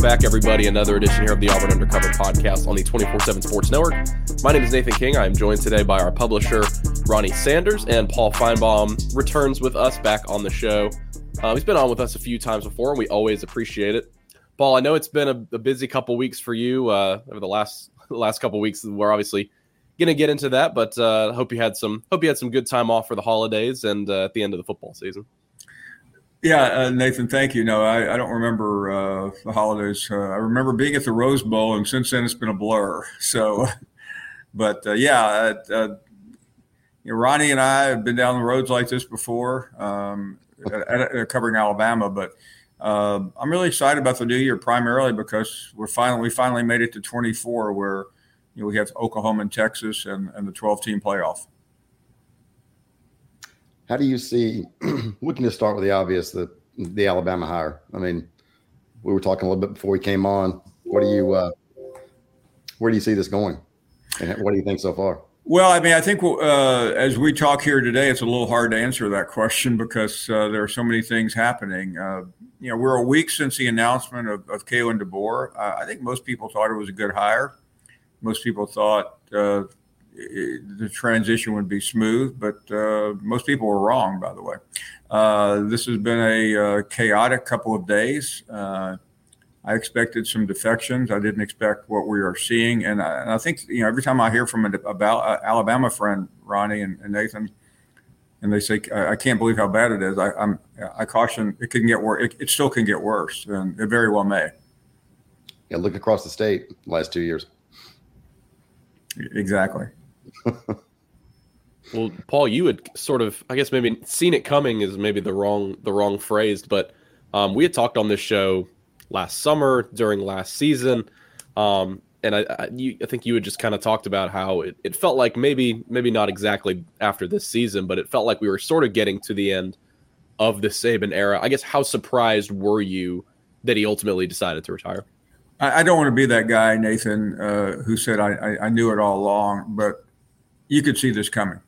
Welcome back, everybody. Another edition here of the Auburn Undercover podcast on the 24 7 Sports Network. My name is Nathan King. I am joined today by our publisher, Ronnie Sanders, and Paul Finebaum returns with us back on the show. Uh, he's been on with us a few times before, and we always appreciate it. Paul, I know it's been a, a busy couple weeks for you uh, over the last last couple weeks. We're obviously going to get into that, but uh, hope you had some hope you had some good time off for the holidays and uh, at the end of the football season. Yeah, uh, Nathan, thank you. No, I, I don't remember uh, the holidays. Uh, I remember being at the Rose Bowl, and since then it's been a blur. So, but uh, yeah, uh, uh, you know, Ronnie and I have been down the roads like this before, um, at, at, covering Alabama. But I'm really excited about the new year, primarily because we're finally we finally made it to 24, where you know, we have Oklahoma and Texas and, and the 12 team playoff. How do you see? we can just start with the obvious, the the Alabama hire. I mean, we were talking a little bit before we came on. What do you? Uh, where do you see this going? And what do you think so far? Well, I mean, I think uh, as we talk here today, it's a little hard to answer that question because uh, there are so many things happening. Uh, you know, we're a week since the announcement of, of Kalen DeBoer. Uh, I think most people thought it was a good hire. Most people thought the transition would be smooth, but uh, most people were wrong, by the way. Uh, this has been a uh, chaotic couple of days. Uh, I expected some defections. I didn't expect what we are seeing, and I, and I think you know every time I hear from an about Alabama friend Ronnie and, and, Nathan, and they say I can't believe how bad it is. I, am I caution it can get worse. It, it still can get worse, and it very well may. Yeah, look across the state last two years. Exactly. well, Paul, you had sort of, I guess, maybe seen it coming is maybe the wrong the wrong phrase, but um, we had talked on this show last summer during last season, um, and I, I, you, I, think you had just kind of talked about how it, it felt like maybe maybe not exactly after this season, but it felt like we were sort of getting to the end of the Saban era. I guess how surprised were you that he ultimately decided to retire? I, I don't want to be that guy, Nathan, uh, who said I, I, knew it all along, but you could see this coming.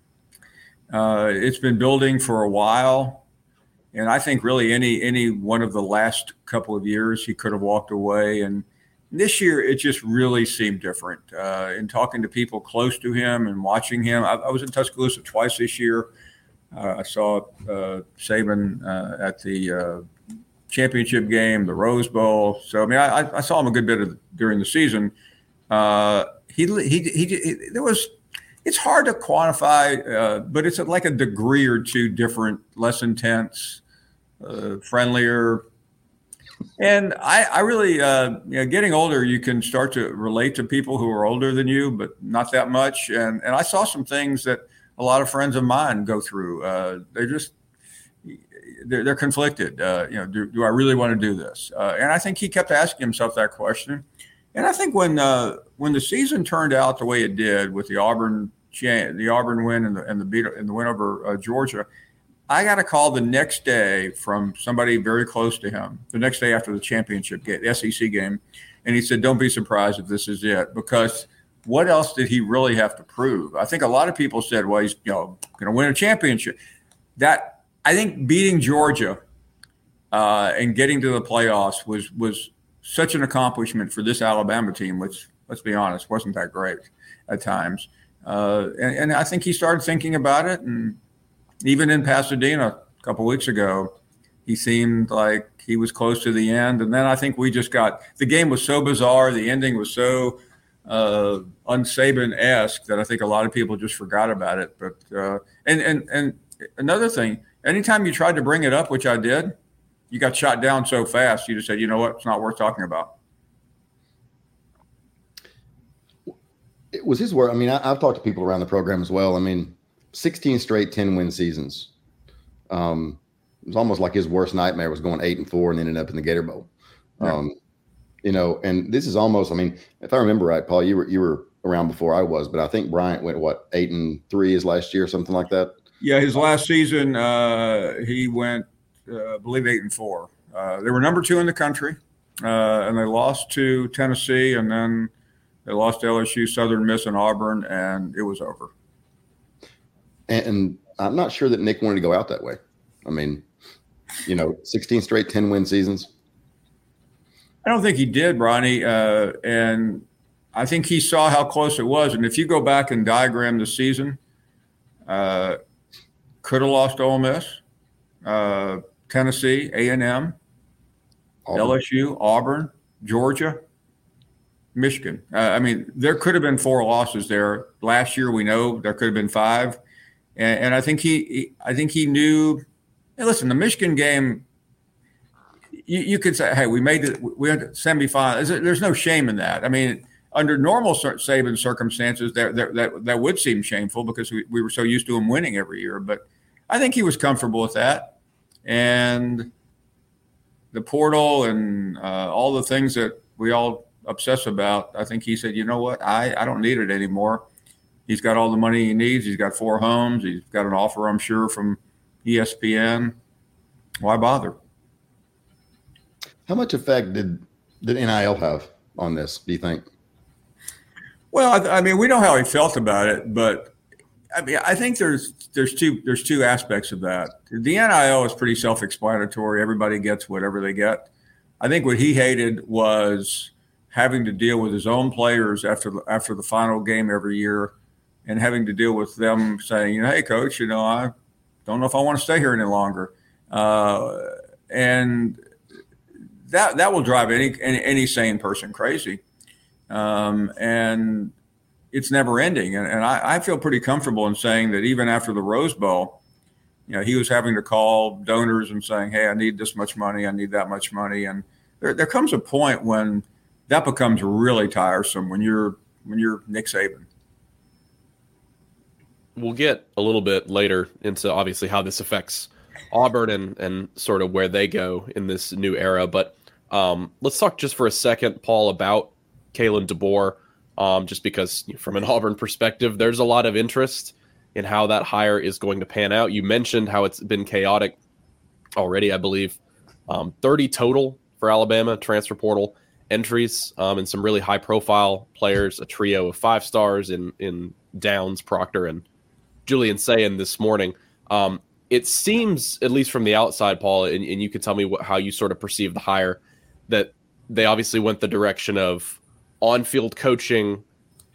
Uh, it's been building for a while, and I think really any any one of the last couple of years he could have walked away. And this year it just really seemed different. Uh, in talking to people close to him and watching him, I, I was in Tuscaloosa twice this year. Uh, I saw uh, Saban uh, at the uh, championship game, the Rose Bowl. So I mean, I, I saw him a good bit of, during the season. Uh, he, he, he, he, there was it's hard to quantify, uh, but it's like a degree or two different, less intense, uh, friendlier. And I, I really, uh, you know, getting older, you can start to relate to people who are older than you, but not that much. And and I saw some things that a lot of friends of mine go through. Uh, they just they're, they're conflicted. Uh, you know, do, do I really want to do this? Uh, and I think he kept asking himself that question. And I think when uh, when the season turned out the way it did with the Auburn the Auburn win and the and the beat and the win over uh, Georgia, I got a call the next day from somebody very close to him. The next day after the championship game, the SEC game, and he said, "Don't be surprised if this is it," because what else did he really have to prove? I think a lot of people said, "Well, he's you know going to win a championship." That I think beating Georgia uh, and getting to the playoffs was was such an accomplishment for this Alabama team, which, let's be honest, wasn't that great at times. Uh, and, and, I think he started thinking about it. And even in Pasadena a couple weeks ago, he seemed like he was close to the end. And then I think we just got the game was so bizarre, the ending was so uh, unsaban esque that I think a lot of people just forgot about it. But uh, and and and another thing, anytime you tried to bring it up, which I did, you got shot down so fast. You just said, you know what, it's not worth talking about. it was his word. I mean, I, have talked to people around the program as well. I mean, 16 straight 10 win seasons. Um, it was almost like his worst nightmare was going eight and four and ended up in the Gator Bowl. Um, you know, and this is almost. I mean, if I remember right, Paul, you were you were around before I was, but I think Bryant went what eight and three is last year, something like that. Yeah, his last season, uh, he went, I believe, eight and four. Uh, they were number two in the country, uh, and they lost to Tennessee, and then they lost to LSU, Southern Miss, and Auburn, and it was over. And, and I'm not sure that Nick wanted to go out that way. I mean, you know, 16 straight 10 win seasons. I don't think he did, Ronnie. Uh, and I think he saw how close it was. And if you go back and diagram the season, uh, could have lost Ole Miss, uh, Tennessee, A and M, LSU, Auburn, Georgia, Michigan. Uh, I mean, there could have been four losses there last year. We know there could have been five, and, and I think he, he, I think he knew. Hey, listen, the Michigan game. You, you could say, "Hey, we made it. We went to semifinal." There's no shame in that. I mean, under normal Saban circumstances, that that that would seem shameful because we, we were so used to him winning every year. But I think he was comfortable with that, and the portal and uh, all the things that we all obsess about. I think he said, you know what, I I don't need it anymore. He's got all the money he needs. He's got four homes. He's got an offer, I'm sure, from ESPN. Why bother? How much effect did did NIL have on this? Do you think? Well, I, I, mean, we know how he felt about it, but I mean, I think there's there's two there's two aspects of that. The NIL is pretty self-explanatory. Everybody gets whatever they get. I think what he hated was having to deal with his own players after the, after the final game every year, and having to deal with them saying, you know, hey, coach, you know, I don't know if I want to stay here any longer, uh, and that that will drive any any, any sane person crazy um, and it's never ending. And, and I, I, feel pretty comfortable in saying that even after the Rose Bowl, you know, he was having to call donors and saying, "Hey, I need this much money. I need that much money." And there, there comes a point when that becomes really tiresome when you're when you're Nick Saban. We'll get a little bit later into obviously how this affects Auburn and and sort of where they go in this new era, but um, let's talk just for a second, Paul, about Kalen DeBoer, um, just because from an Auburn perspective, there's a lot of interest in how that hire is going to pan out. You mentioned how it's been chaotic already, I believe. Um, 30 total for Alabama transfer portal entries um, and some really high profile players, a trio of five stars in, in Downs, Proctor, and Julian Sayin this morning. Um, it seems, at least from the outside, Paul, and, and you could tell me what, how you sort of perceive the hire, that they obviously went the direction of on field coaching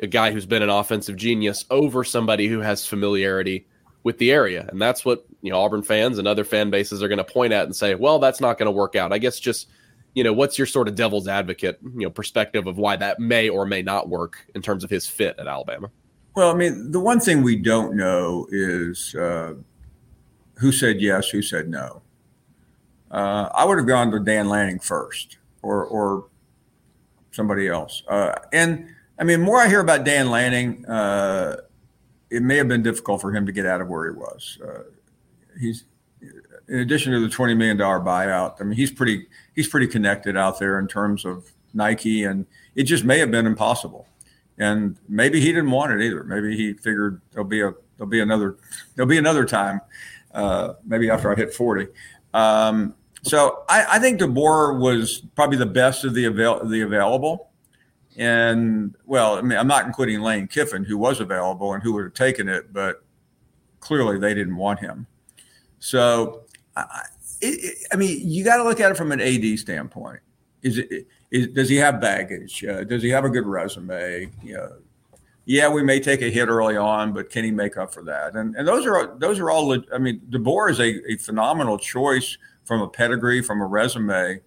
a guy who's been an offensive genius over somebody who has familiarity with the area. And that's what, you know, Auburn fans and other fan bases are going to point at and say, well, that's not going to work out. I guess just, you know, what's your sort of devil's advocate, you know, perspective of why that may or may not work in terms of his fit at Alabama? Well, I mean, the one thing we don't know is uh, who said yes, who said no. Uh, I would have gone to Dan Lanning first, or or somebody else. Uh, and I mean, more I hear about Dan Lanning, uh, it may have been difficult for him to get out of where he was. Uh, he's in addition to the twenty million dollar buyout. I mean, he's pretty he's pretty connected out there in terms of Nike, and it just may have been impossible. And maybe he didn't want it either. Maybe he figured there'll be a there'll be another there'll be another time. Uh, maybe after I hit forty. Um, so I, I, think DeBoer was probably the best of the avail- the available. And well, I mean, I'm not including Lane Kiffin, who was available and who would have taken it, but clearly they didn't want him. So, I, it, I mean, you got to look at it from an AD standpoint. Is it is, does he have baggage? Uh, does he have a good resume? You know, yeah, we may take a hit early on, but can he make up for that? And and those are those are all. I mean, DeBoer is a, a phenomenal choice from a pedigree, from a resume.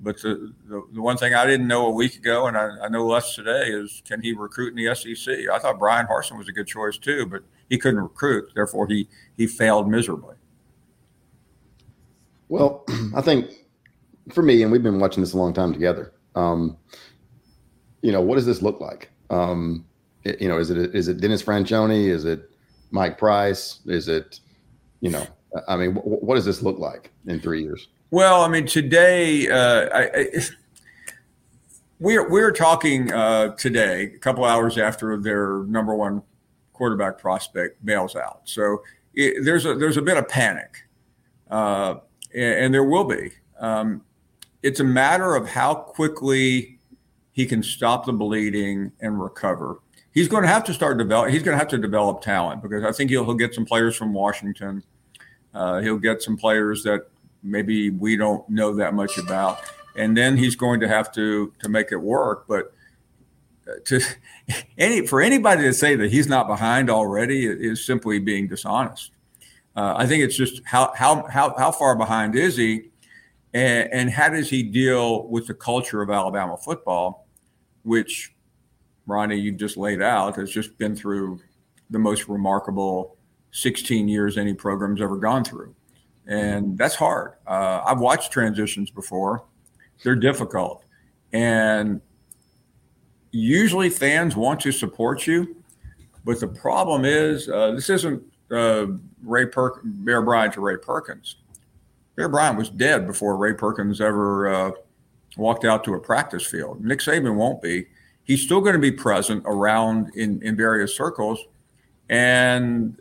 But the, the, the, one thing I didn't know a week ago, and I, I, know less today, is can he recruit in the SEC? I thought Bryan Harsin was a good choice too, but he couldn't recruit. Therefore, he he failed miserably. Well, I think for me, and we've been watching this a long time together. Um, you know, what does this look like? Um, You know, is it is it Dennis Franchione? Is it Mike Price? Is it, you know, I mean, what does this look like in three years? Well, I mean, today, uh, I, I, we're we're talking uh, today, a couple hours after their number one quarterback prospect bails out. So it, there's a there's a bit of panic, uh, and, and, there will be. Um, it's a matter of how quickly he can stop the bleeding and recover. He's going to have to start develop. He's going to have to develop talent because I think he'll, he'll get some players from Washington. Uh, he'll get some players that maybe we don't know that much about, and then he's going to have to to make it work. But uh, to any for anybody to say that he's not behind already is simply being dishonest. Uh, I think it's just how how how how far behind is he, and, and how does he deal with the culture of Alabama football, which Ronnie you've just laid out has just been through the most remarkable 16 years any program's ever gone through, and that's hard. Uh, I've watched transitions before; they're difficult, and usually fans want to support you, but the problem is uh, this isn't uh, Ray per- Bear Bryant to Ray Perkins. Bear Bryant was dead before Ray Perkins ever uh, walked out to a practice field. Nick Saban won't be. He's still going to be present around in, in various circles. And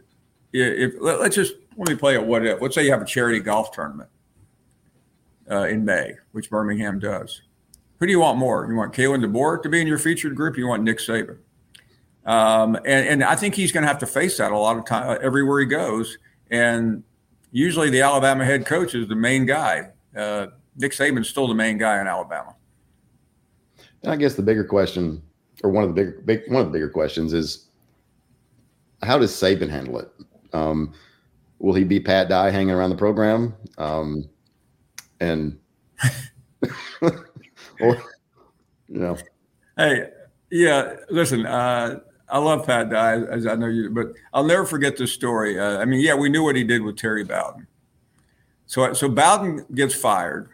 if, if let, us just let me play it. What if? Let's say you have a charity golf tournament uh, in May, which Birmingham does who do you want more? You want Kalen DeBoer to be in your featured group? You want Nick Saban? Um, and, and I think he's going to have to face that a lot of time everywhere he goes. And usually the Alabama head coach is the main guy. Uh, Nick Saban's still the main guy in Alabama. And I guess the bigger question, or one of the big, big one of the bigger questions, is how does Saban handle it? Um, will he be Pat Dye hanging around the program? Um, and or you know. Hey, yeah. Listen, uh, I love Pat Dye, as I know you, but I'll never forget this story. Uh, I mean, yeah, we knew what he did with Terry Bowden. So, so Bowden gets fired,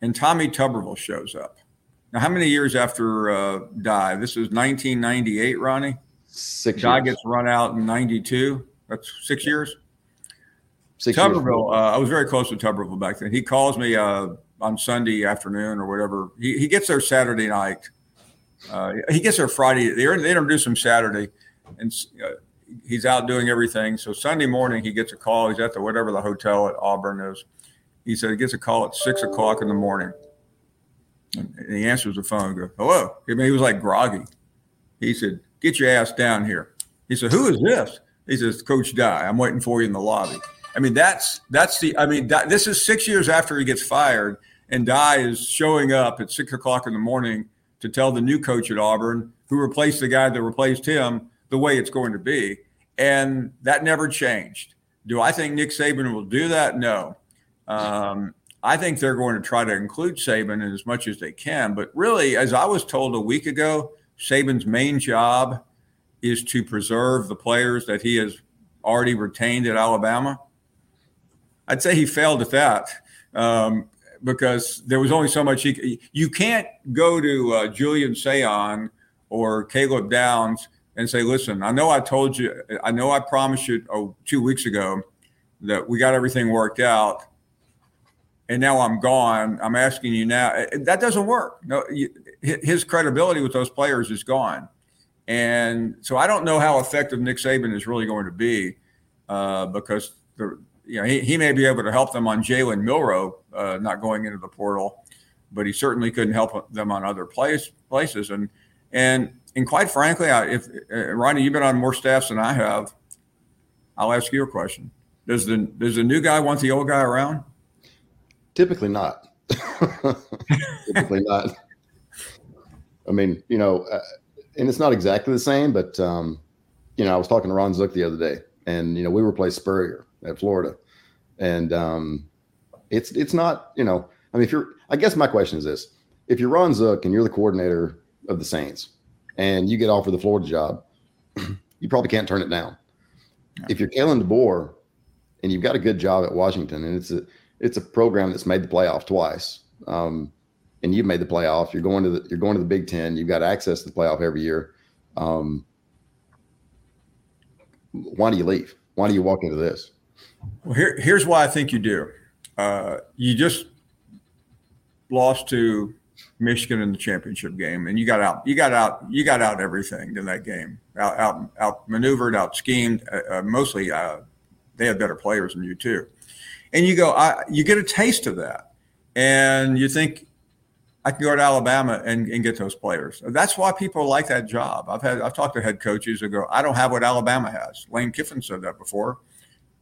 and Tommy Tuberville shows up. Now, how many years after uh, Dye? This is 1998, Ronnie. Six. Dye years. gets run out in '92. That's six years. Six Tuberville. Uh, I was very close to Tuberville back then. He calls me uh, on Sunday afternoon or whatever. He, he gets there Saturday night. Uh, he gets there Friday. They, they introduce him Saturday, and uh, he's out doing everything. So Sunday morning, he gets a call. He's at the whatever the hotel at Auburn is. He said he gets a call at six o'clock in the morning, and, and he answers the phone. And goes, "Hello." I mean, he was like groggy. He said, "Get your ass down here." He said, "Who is this?" He says, "Coach Dye. I'm waiting for you in the lobby." I mean, that's that's the. I mean, that, this is six years after he gets fired, and Dye is showing up at six o'clock in the morning to tell the new coach at Auburn, who replaced the guy that replaced him, the way it's going to be, and that never changed. Do I think Nick Saban will do that? No. Um, I think they're going to try to include Saban as much as they can. But really, as I was told a week ago, Saban's main job is to preserve the players that he has already retained at Alabama. I'd say he failed at that um, because there was only so much he. You can't go to uh, Julian Sayin or Caleb Downs and say, "Listen, I know I told you, I know I promised you oh, two weeks ago that we got everything worked out, and now I'm gone. I'm asking you now." That doesn't work. No, his credibility with those players is gone, and so I don't know how effective Nick Saban is really going to be uh, because the you know, he, he may be able to help them on Jalen Milroe uh, not going into the portal, but he certainly couldn't help them on other place, places. And and and quite frankly, I, if uh, Ronnie, you've been on more staffs than I have, I'll ask you a question: Does the does the new guy want the old guy around? Typically not. Typically not. I mean, you know, uh, and it's not exactly the same, but um, you know, I was talking to Ron Zook the other day, and you know, we replaced Spurrier at Florida, and um, it's it's not you know I mean if you're I guess my question is this: if you're Ron Zook and you're the coordinator of the Saints, and you get offered the Florida job, you probably can't turn it down. If you're Kalen DeBoer and you've got a good job at Washington, and it's a it's a program that's made the playoff twice, um, and you've made the playoff, you're going to the you're going to the Big Ten, you've got access to the playoff every year. Um, why do you leave? Why do you walk into this? Well, here, here's why I think you do. Uh, you just lost to Michigan in the championship game, and you got out. You got out. You got out everything in that game. Out, out, out maneuvered, out schemed. Uh, uh, mostly, uh, they had better players than you too. And you go, I, you get a taste of that, and you think, I can go to Alabama and, and get those players. That's why people like that job. I've had I've talked to head coaches who go, I don't have what Alabama has. Lane Kiffin said that before.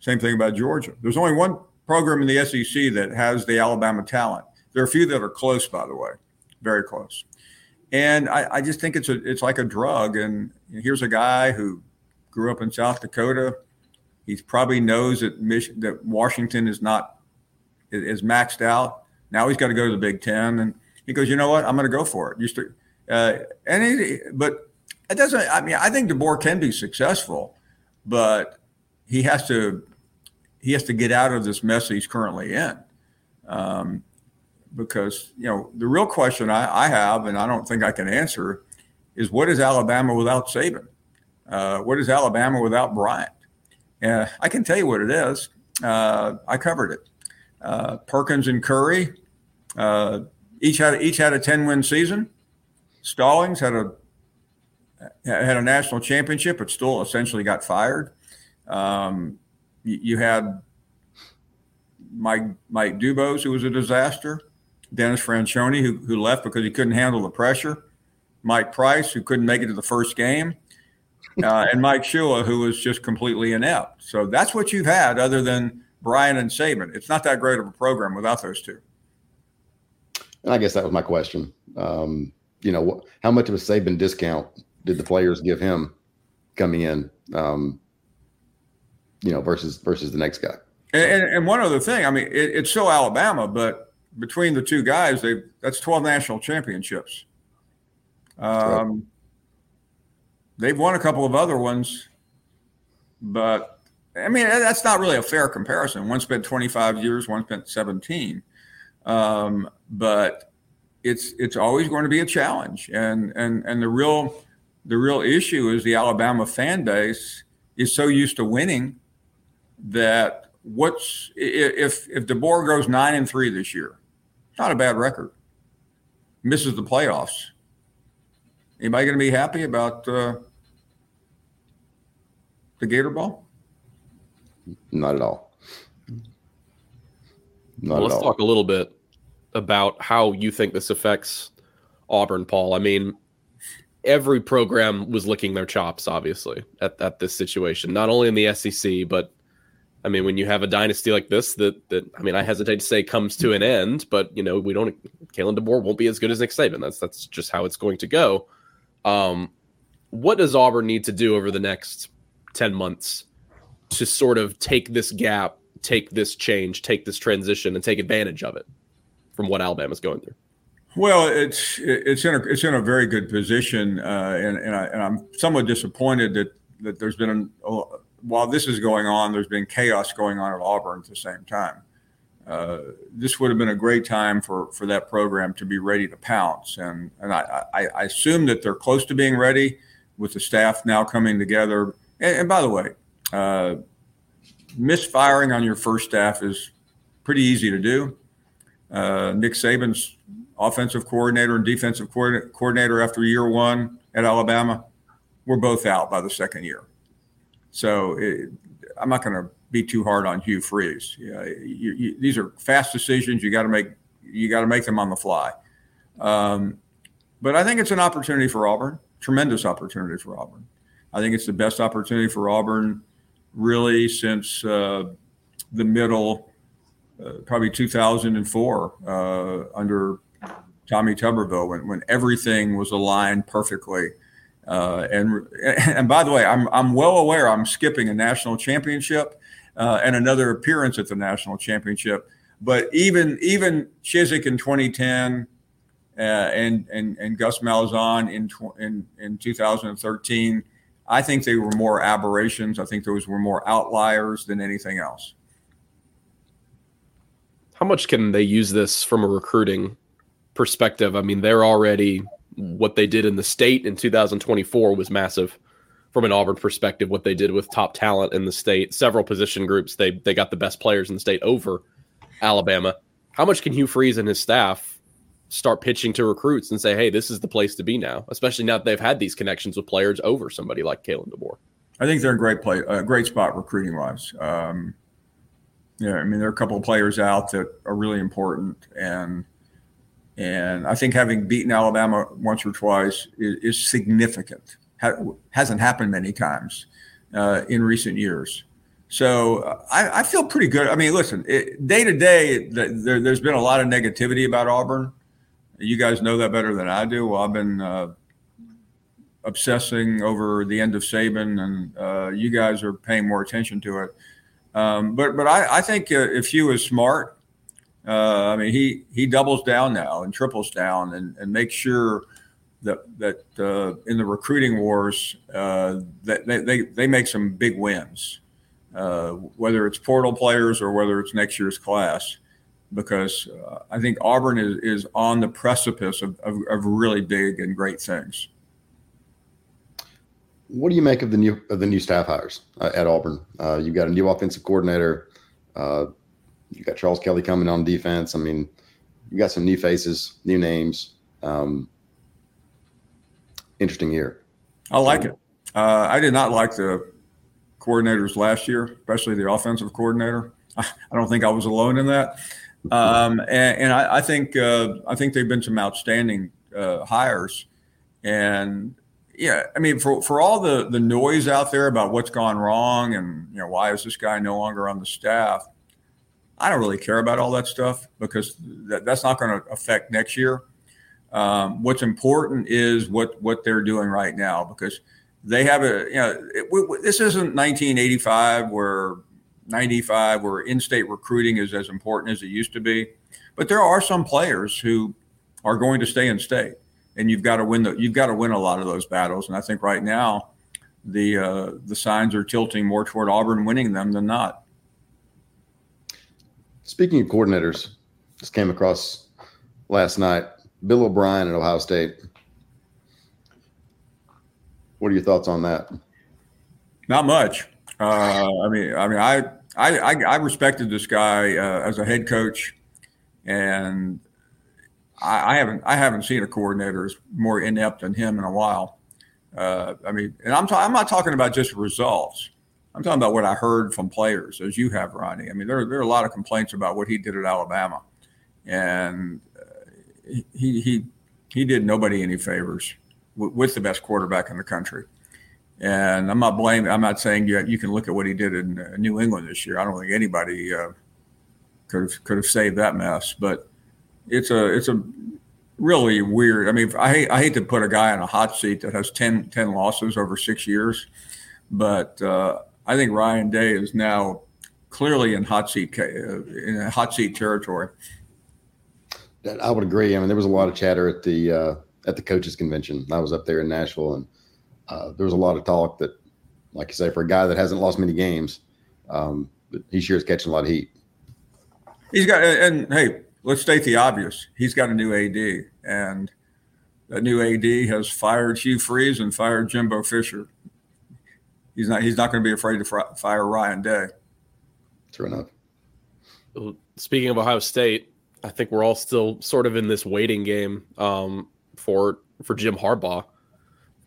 Same thing about Georgia. There's only one program in the SEC that has the Alabama talent. There are a few that are close, by the way, very close. And I, I just think it's a it's like a drug. And here's a guy who grew up in South Dakota. He probably knows that Mich- that Washington is not is maxed out. Now he's got to go to the Big Ten, and he goes, you know what? I'm going to go for it. Used to, uh, and he, but it doesn't. I mean, I think DeBoer can be successful, but he has to he has to get out of this mess he's currently in. Um, because you know the real question I, I, have, and I don't think I can answer, is what is Alabama without Saban? Uh, what is Alabama without Bryant? Uh, I can tell you what it is. Uh, I covered it. Uh, Perkins and Curry uh, each had each had a ten win season. Stallings had a had a national championship, but still essentially got fired. Um, you had Mike Mike Dubose, who was a disaster. Dennis Franchione, who, who left because he couldn't handle the pressure. Mike Price, who couldn't make it to the first game. Uh, and Mike Shula, who was just completely inept. So that's what you've had, other than Bryant and Saban. It's not that great of a program without those two. And I guess that was my question. Um, you know, how much of a Saban discount did the players give him coming in? Um, you know, versus versus the next guy. And, and one other thing, I mean, it, it's still Alabama, but between the two guys, they that's twelve national championships. Um, right. They've won a couple of other ones, but I mean that's not really a fair comparison. One spent twenty five years, one spent seventeen, um, but it's it's always going to be a challenge, and and and the real the real issue is the Alabama fan base is so used to winning that what's if if DeBoer goes nine and three this year, it's not a bad record. Misses the playoffs. Anybody going to be happy about uh, the Gator Bowl? Not at all. Not well, let's all. talk a little bit about how you think this affects Auburn, Paul. I mean, every program was licking their chops, obviously, at, at this situation, not only in the SEC, but I mean, when you have a dynasty like this, that that I mean, I hesitate to say comes to an end, but you know, we don't. Kalen DeBoer won't be as good as Nick Saban. That's that's just how it's going to go. Um, what does Auburn need to do over the next ten months to sort of take this gap, take this change, take this transition, and take advantage of it from what Alabama's going through? Well, it's it's in a it's in a very good position, uh, and and, I, am somewhat disappointed that that there's been while this is going on, there's been chaos going on at Auburn at the same time. Uh, this would have been a great time for, for that program to be ready to pounce. And, and I, I, I assume that they're close to being ready with the staff now coming together. And, and by the way, uh, misfiring on your first staff is pretty easy to do. Uh, Nick Saban's offensive coordinator and defensive coordinator after year one at Alabama were both out by the second year. So it, I'm not going to be too hard on Hugh Freeze. You you, you, these are fast decisions. You got to make you got to make them on the fly. Um, but I think it's an opportunity for Auburn. Tremendous opportunity for Auburn. I think it's the best opportunity for Auburn, really, since uh, the middle, probably 2004, uh, under Tommy Tuberville, when, when everything was aligned perfectly uh, and and by the way, I'm I'm well aware I'm skipping a national championship uh, and another appearance at the national championship. But even even Chizik in 2010 uh, and and and Gus Malzahn in in in 2013, I think they were more aberrations. I think those were more outliers than anything else. How much can they use this from a recruiting perspective? I mean, they're already what they did in the state in 2024 was massive from an Auburn perspective. What they did with top talent in the state, several position groups, they they got the best players in the state over Alabama. How much can Hugh Freeze and his staff start pitching to recruits and say, "Hey, this is the place to be now," especially now that they've had these connections with players over somebody like Kalen DeBoer? I think they're in great play, a uh, great spot recruiting wise. Um, yeah, I mean, there are a couple of players out that are really important, and and I think having beaten Alabama once or twice is, is significant. Ha- hasn't happened many times uh, in recent years. So I, I, feel pretty good. I mean, listen, day to day, there, has been a lot of negativity about Auburn. You guys know that better than I do. Well, I've been uh, obsessing over the end of Saban, and uh, you guys are paying more attention to it. Um, but but I, I think uh, if Hugh is smart, uh, I mean he he doubles down now and triples down and, and makes sure that that uh, in the recruiting wars uh, that they, they, they make some big wins, uh, whether it's portal players or whether it's next year's class, because uh, I think Auburn is, is on the precipice of, of, of really big and great things. What do you make of the new of the new staff hires uh, at Auburn? Uh, you've got a new offensive coordinator. Uh, you got Charles Kelly coming on defense. I mean, you got some new faces, new names. Um, interesting year. I like it. Uh, I did not like the coordinators last year, especially the offensive coordinator. I don't think I was alone in that. Um, and, and I, I, think uh, I think they've been some outstanding uh, hires, and yeah, I mean, for, for all the, the noise out there about what's gone wrong and, you know, why is this guy no longer on the staff? I don't really care about all that stuff because that, that's not going to affect next year. Um, what's important is what, what they're doing right now because they have a, you know, it, this isn't 1985 where 95 where in-state recruiting is as important as it used to be. But there are some players who are going to stay in state and you've got to win the you've got to win a lot of those battles. And I think right now the uh, the signs are tilting more toward Auburn winning them than not. Speaking of coordinators, just came across last night. Bill O'Brien at Ohio State. What are your thoughts on that? Not much. Uh, I mean, I mean, I I, I respected this guy uh, as a head coach, and I, I, haven't I haven't seen a coordinator as more inept than him in a while. Uh, I mean, and I'm ta- I'm not talking about just results. I'm talking about what I heard from players, as you have, Ronnie. I mean, there there are a lot of complaints about what he did at Alabama, and uh, he he he did nobody any favors w- with the best quarterback in the country. And I'm not blaming. I'm not saying you you can look at what he did in uh, New England this year. I don't think anybody uh, could have could have saved that mess, but it's a it's a really weird. I mean, I hate I hate to put a guy in a hot seat that has 10, 10 losses over six years, but uh, I think Ryan Day is now clearly in hot seat uh, in hot seat territory. I would agree. I mean, there was a lot of chatter at the uh, at the coaches convention. I was up there in Nashville, and uh, there was a lot of talk that, like you say, for a guy that hasn't lost many games, um, he sure is catching a lot of heat. He's got, and, and hey, let's state the obvious. He's got a new AD, and that new AD has fired Hugh Freeze and fired Jimbo Fisher. He's not. He's not going to be afraid to fire Ryan Day. True enough. Speaking of Ohio State, I think we're all still sort of in this waiting game um, for for Jim Harbaugh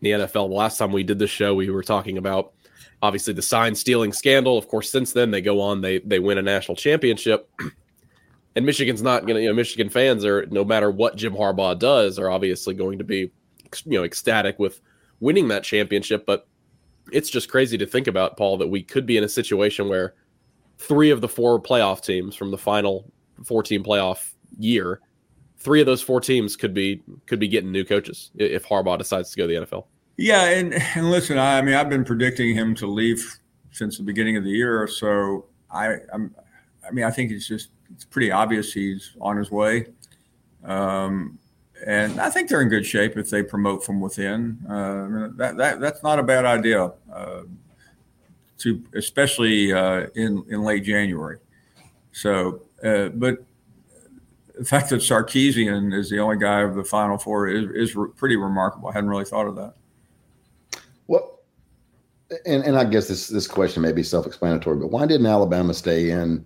in the NFL. The last time we did this show, we were talking about obviously the sign stealing scandal. Of course, since then they go on, they they win a national championship. And Michigan's not going to, you know, Michigan fans are, no matter what Jim Harbaugh does, are obviously going to be, you know, ecstatic with winning that championship. But it's just crazy to think about, Paul, that we could be in a situation where three of the four playoff teams from the final 14 playoff year, three of those four teams could be could be getting new coaches if Harbaugh decides to go to the NFL. Yeah, and and listen, I, I mean, I've been predicting him to leave since the beginning of the year, so I, I'm, I mean, I think it's just it's pretty obvious he's on his way. Um, and I think they're in good shape if they promote from within. Uh, that, that that's not a bad idea, uh, to especially uh, in in late January. So, uh, but the fact that Sarkisian is the only guy of the Final Four is, is re- pretty remarkable. I hadn't really thought of that. Well, and, and I guess this this question may be self-explanatory, but why didn't Alabama stay in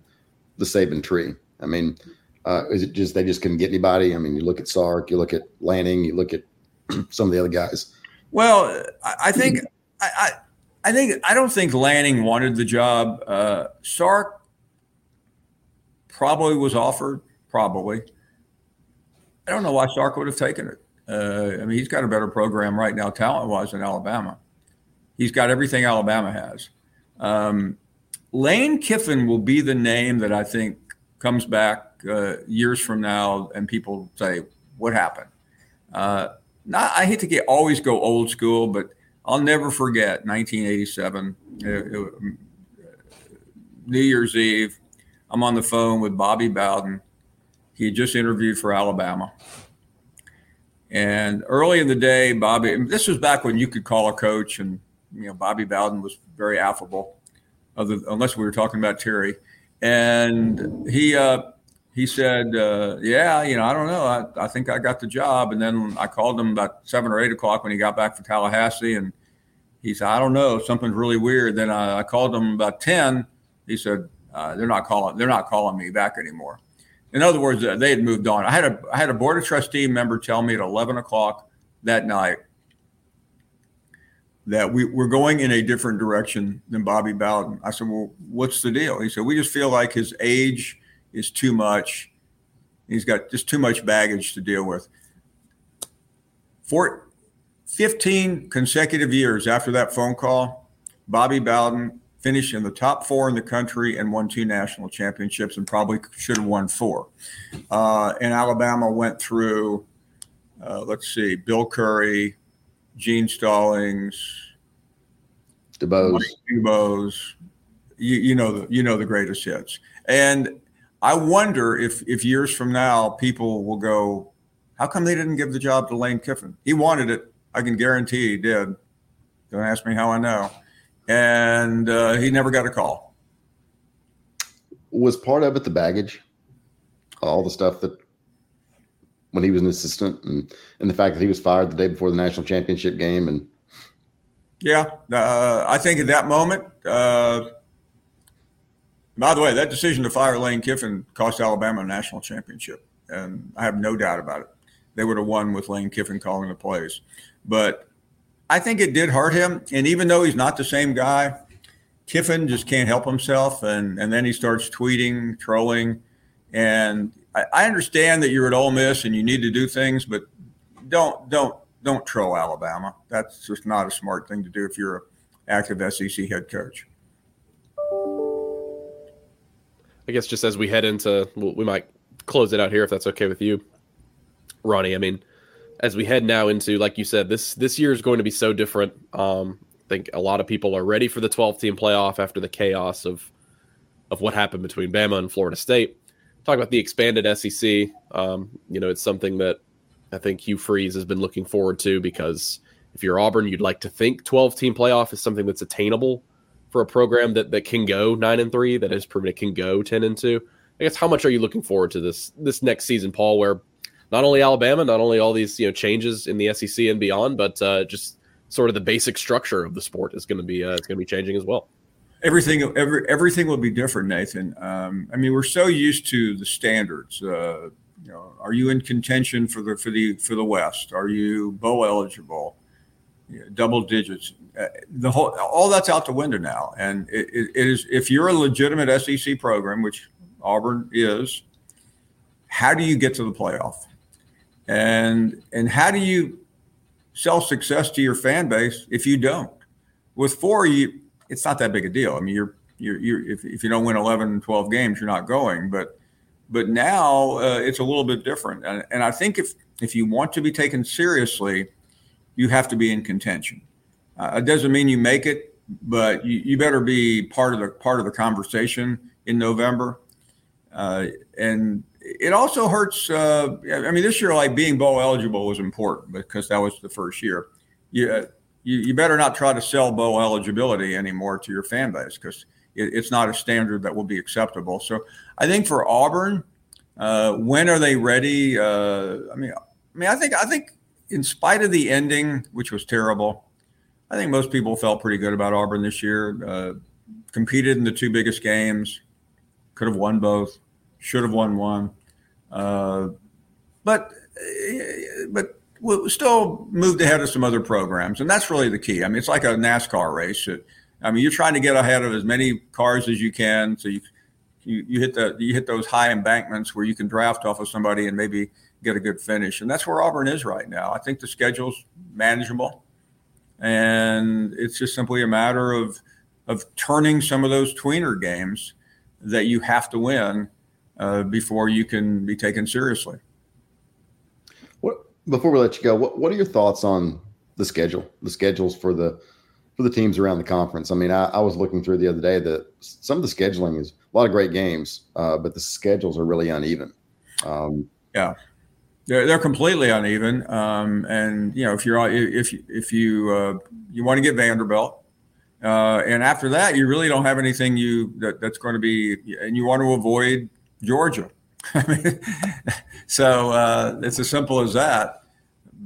the Saban tree? I mean, uh, is it just they just couldn't get anybody? I mean, you look at Sark, you look at Lanning, you look at some of the other guys. Well, I, think I, I, I think I don't think Lanning wanted the job. Uh, Sark probably was offered, probably. I don't know why Sark would have taken it. Uh, I mean, he's got a better program right now, talent wise, than Alabama. He's got everything Alabama has. Um, Lane Kiffin will be the name that I think comes back uh, years from now, and people say, "What happened?" Uh, not, I hate to get always go old school, but I'll never forget 1987, it, it, New Year's Eve. I'm on the phone with Bobby Bowden. He had just interviewed for Alabama. And early in the day, Bobby, this was back when you could call a coach, and you know Bobby Bowden was very affable, other, unless we were talking about Terry. And he uh, he said, uh, "Yeah, you know, I don't know. I, I think I got the job." And then I called him about seven or eight o'clock when he got back from Tallahassee, and he said, "I don't know. Something's really weird." Then I, I called him about ten. He said, uh, "They're not calling. They're not calling me back anymore." In other words, uh, they had moved on. I had a I had a board of trustee member tell me at eleven o'clock that night that we, we're going in a different direction than Bobby Bowden. I said, "Well, what's the deal?" He said, "We just feel like his age." is too much. He's got just too much baggage to deal with. For 15 consecutive years after that phone call, Bobby Bowden finished in the top four in the country and won two national championships and probably should have won four. Uh, and Alabama went through, uh, let's see, Bill Curry, Gene Stallings, DuBose, DuBose. You, you know the you know the greatest hits. And I wonder if if years from now people will go, how come they didn't give the job to Lane Kiffin? He wanted it. I can guarantee he did. Don't ask me how I know. And uh, he never got a call. Was part of it the baggage? All the stuff that when he was an assistant and, and the fact that he was fired the day before the national championship game and yeah uh, i think at that moment uh, by the way, that decision to fire Lane Kiffin cost Alabama a national championship, and I have no doubt about it. They would have won with Lane Kiffin calling the plays, but I think it did hurt him. And even though he's not the same guy, Kiffin just can't help himself, and and then he starts tweeting, trolling, and I, I understand that you're at Ole Miss and you need to do things, but don't don't don't troll Alabama. That's just not a smart thing to do if you're an active SEC head coach. I guess just as we head into, we might close it out here if that's okay with you, Ronnie. I mean, as we head now into, like you said, this this year is going to be so different. Um, I think a lot of people are ready for the 12 team playoff after the chaos of of what happened between Bama and Florida State. Talk about the expanded SEC. Um, you know, it's something that I think Hugh Freeze has been looking forward to because if you're Auburn, you'd like to think 12 team playoff is something that's attainable for a program that, that can go nine and three, that has proven it can go ten and two. I guess how much are you looking forward to this this next season, Paul? Where not only Alabama, not only all these you know changes in the SEC and beyond, but uh, just sort of the basic structure of the sport is going to be uh, it's going to be changing as well. Everything, every, everything will be different, Nathan. Um, I mean, we're so used to the standards. Uh, you know, are you in contention for the for the for the West? Are you bowl eligible? You know, double digits the whole all that's out the window now. And it, it is if you're a legitimate SEC program, which Auburn is, how do you get to the playoff? And and how do you sell success to your fan base if you don't? With four, you it's not that big a deal. I mean, you're you're, you're if, if you don't win 11, 12 games, you're not going. But but now uh, it's a little bit different. And, and I think if if you want to be taken seriously, you have to be in contention. Uh, it doesn't mean you make it, but you, you better be part of the part of the conversation in November. Uh, and it also hurts. Uh, I mean, this year, like being bowl eligible was important because that was the first year. Uh, you, you better not try to sell bowl eligibility anymore to your fan base because it, it's not a standard that will be acceptable. So I think for Auburn, Uh, when are they ready? Uh, I mean, I mean, I think I think in spite of the ending, which was terrible, I think most people felt pretty good about Auburn this year. Uh, competed in the two biggest games, could have won both, should have won one, uh, but but we still moved ahead of some other programs, and that's really the key. I mean, it's like a NASCAR race. I mean, you're trying to get ahead of as many cars as you can, so you you, you hit the you hit those high embankments where you can draft off of somebody and maybe get a good finish. And that's where Auburn is right now. I think the schedule's manageable, and it's just simply a matter of of turning some of those tweener games that you have to win uh, before you can be taken seriously. Before we let you go, what, what are your thoughts on the schedule? The schedules for the for the teams around the conference. I mean, I, I was looking through the other day that some of the scheduling is a lot of great games, uh, but the schedules are really uneven. Um, yeah, they're, they're completely uneven. Um, and you know, if you're if if you uh, you want to get Vanderbilt, uh, and after that, you really don't have anything you that, that's going to be, and you want to avoid Georgia. so uh, it's as simple as that.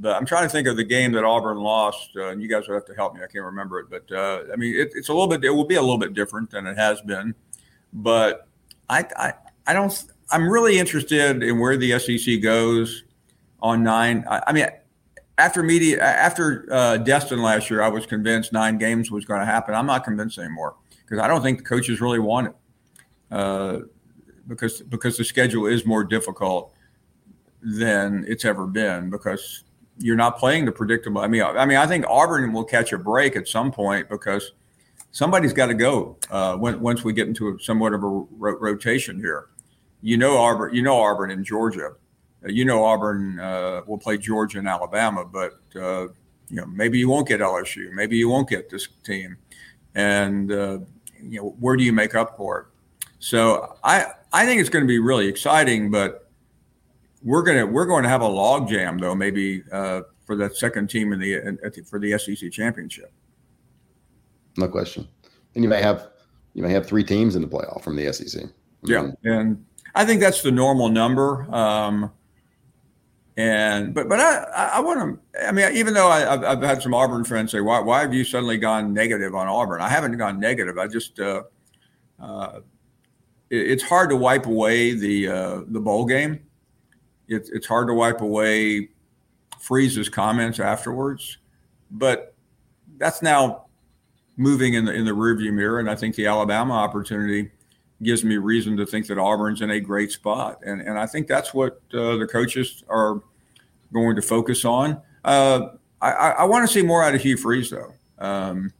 But I'm trying to think of the game that Auburn lost, uh, and you guys will have to help me. I can't remember it, but uh, I mean, it, it's a little bit. It will be a little bit different than it has been, but I, I, I don't. I'm really interested in where the SEC goes on nine. I, I mean, after media after uh, Destin last year, I was convinced nine games was going to happen. I'm not convinced anymore because I don't think the coaches really want it uh, because because the schedule is more difficult than it's ever been because you're not playing the predictable. I mean, I mean, I think Auburn will catch a break at some point because somebody's got to go uh, when, once we get into a, somewhat of a ro- rotation here. You know Auburn, you know Auburn in Georgia uh, you know Auburn uh, will play Georgia and Alabama, but uh, you know maybe you won't get LSU, maybe you won't get this team, and uh, you know where do you make up for it? So I I think it's going to be really exciting, but we're gonna we're going to have a log jam though maybe uh, for the second team in the for the SEC championship. No question, and you may have you may have three teams in the playoff from the SEC. Yeah, and I think that's the normal number. Um, and but but I I want to I mean even though I, have I've had some Auburn friends say why why have you suddenly gone negative on Auburn? I haven't gone negative. I just uh, uh, it, it's hard to wipe away the uh, the bowl game. It's it's hard to wipe away Freeze's comments afterwards, but that's now moving in the in the rearview mirror. And I think the Alabama opportunity gives me reason to think that Auburn's in a great spot. And, and I think that's what uh, the coaches are going to focus on. Uh, I, I want to see more out of Hugh Freeze, though. Um,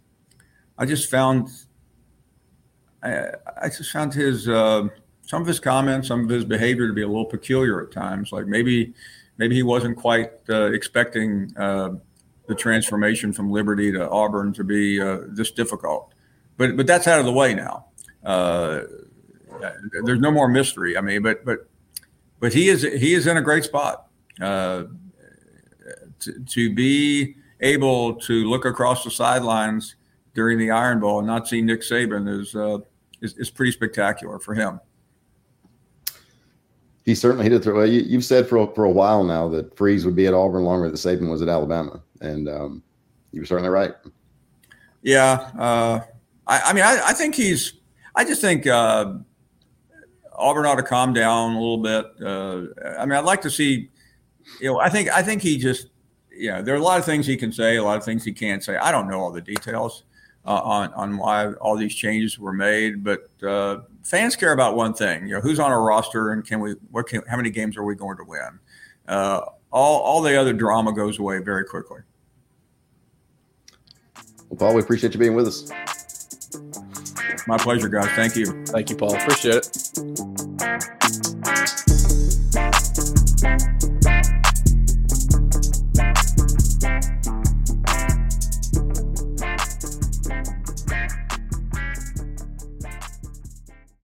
I just found I, I just found his uh, some of his comments, some of his behavior to be a little peculiar at times. Like maybe maybe he wasn't quite uh, expecting uh, the transformation from Liberty to Auburn to be uh, this difficult. But but that's out of the way now. Uh, there's no more mystery. I mean, but but but he is he is in a great spot uh, to, to be able to look across the sidelines during the Iron Bowl and not see Nick Saban is uh, is, is pretty spectacular for him. He certainly it through. Well, you, have said for for a while now that Freeze would be at Auburn longer than Saban was at Alabama, and um, you were certainly right. Yeah, uh, I, I, mean, I, I, think he's. I just think uh, Auburn ought to calm down a little bit. Uh, I mean, I'd like to see. You know, I think I think he just. Yeah, you know, there are a lot of things he can say, a lot of things he can't say. I don't know all the details uh, on on why all these changes were made. But uh, fans care about one thing: you know, who's on our roster and can we what can, how many games are we going to win? Uh, all all the other drama goes away very quickly. Well, Paul, we appreciate you being with us. My pleasure, guys. Thank you. Thank you, Paul. Appreciate it.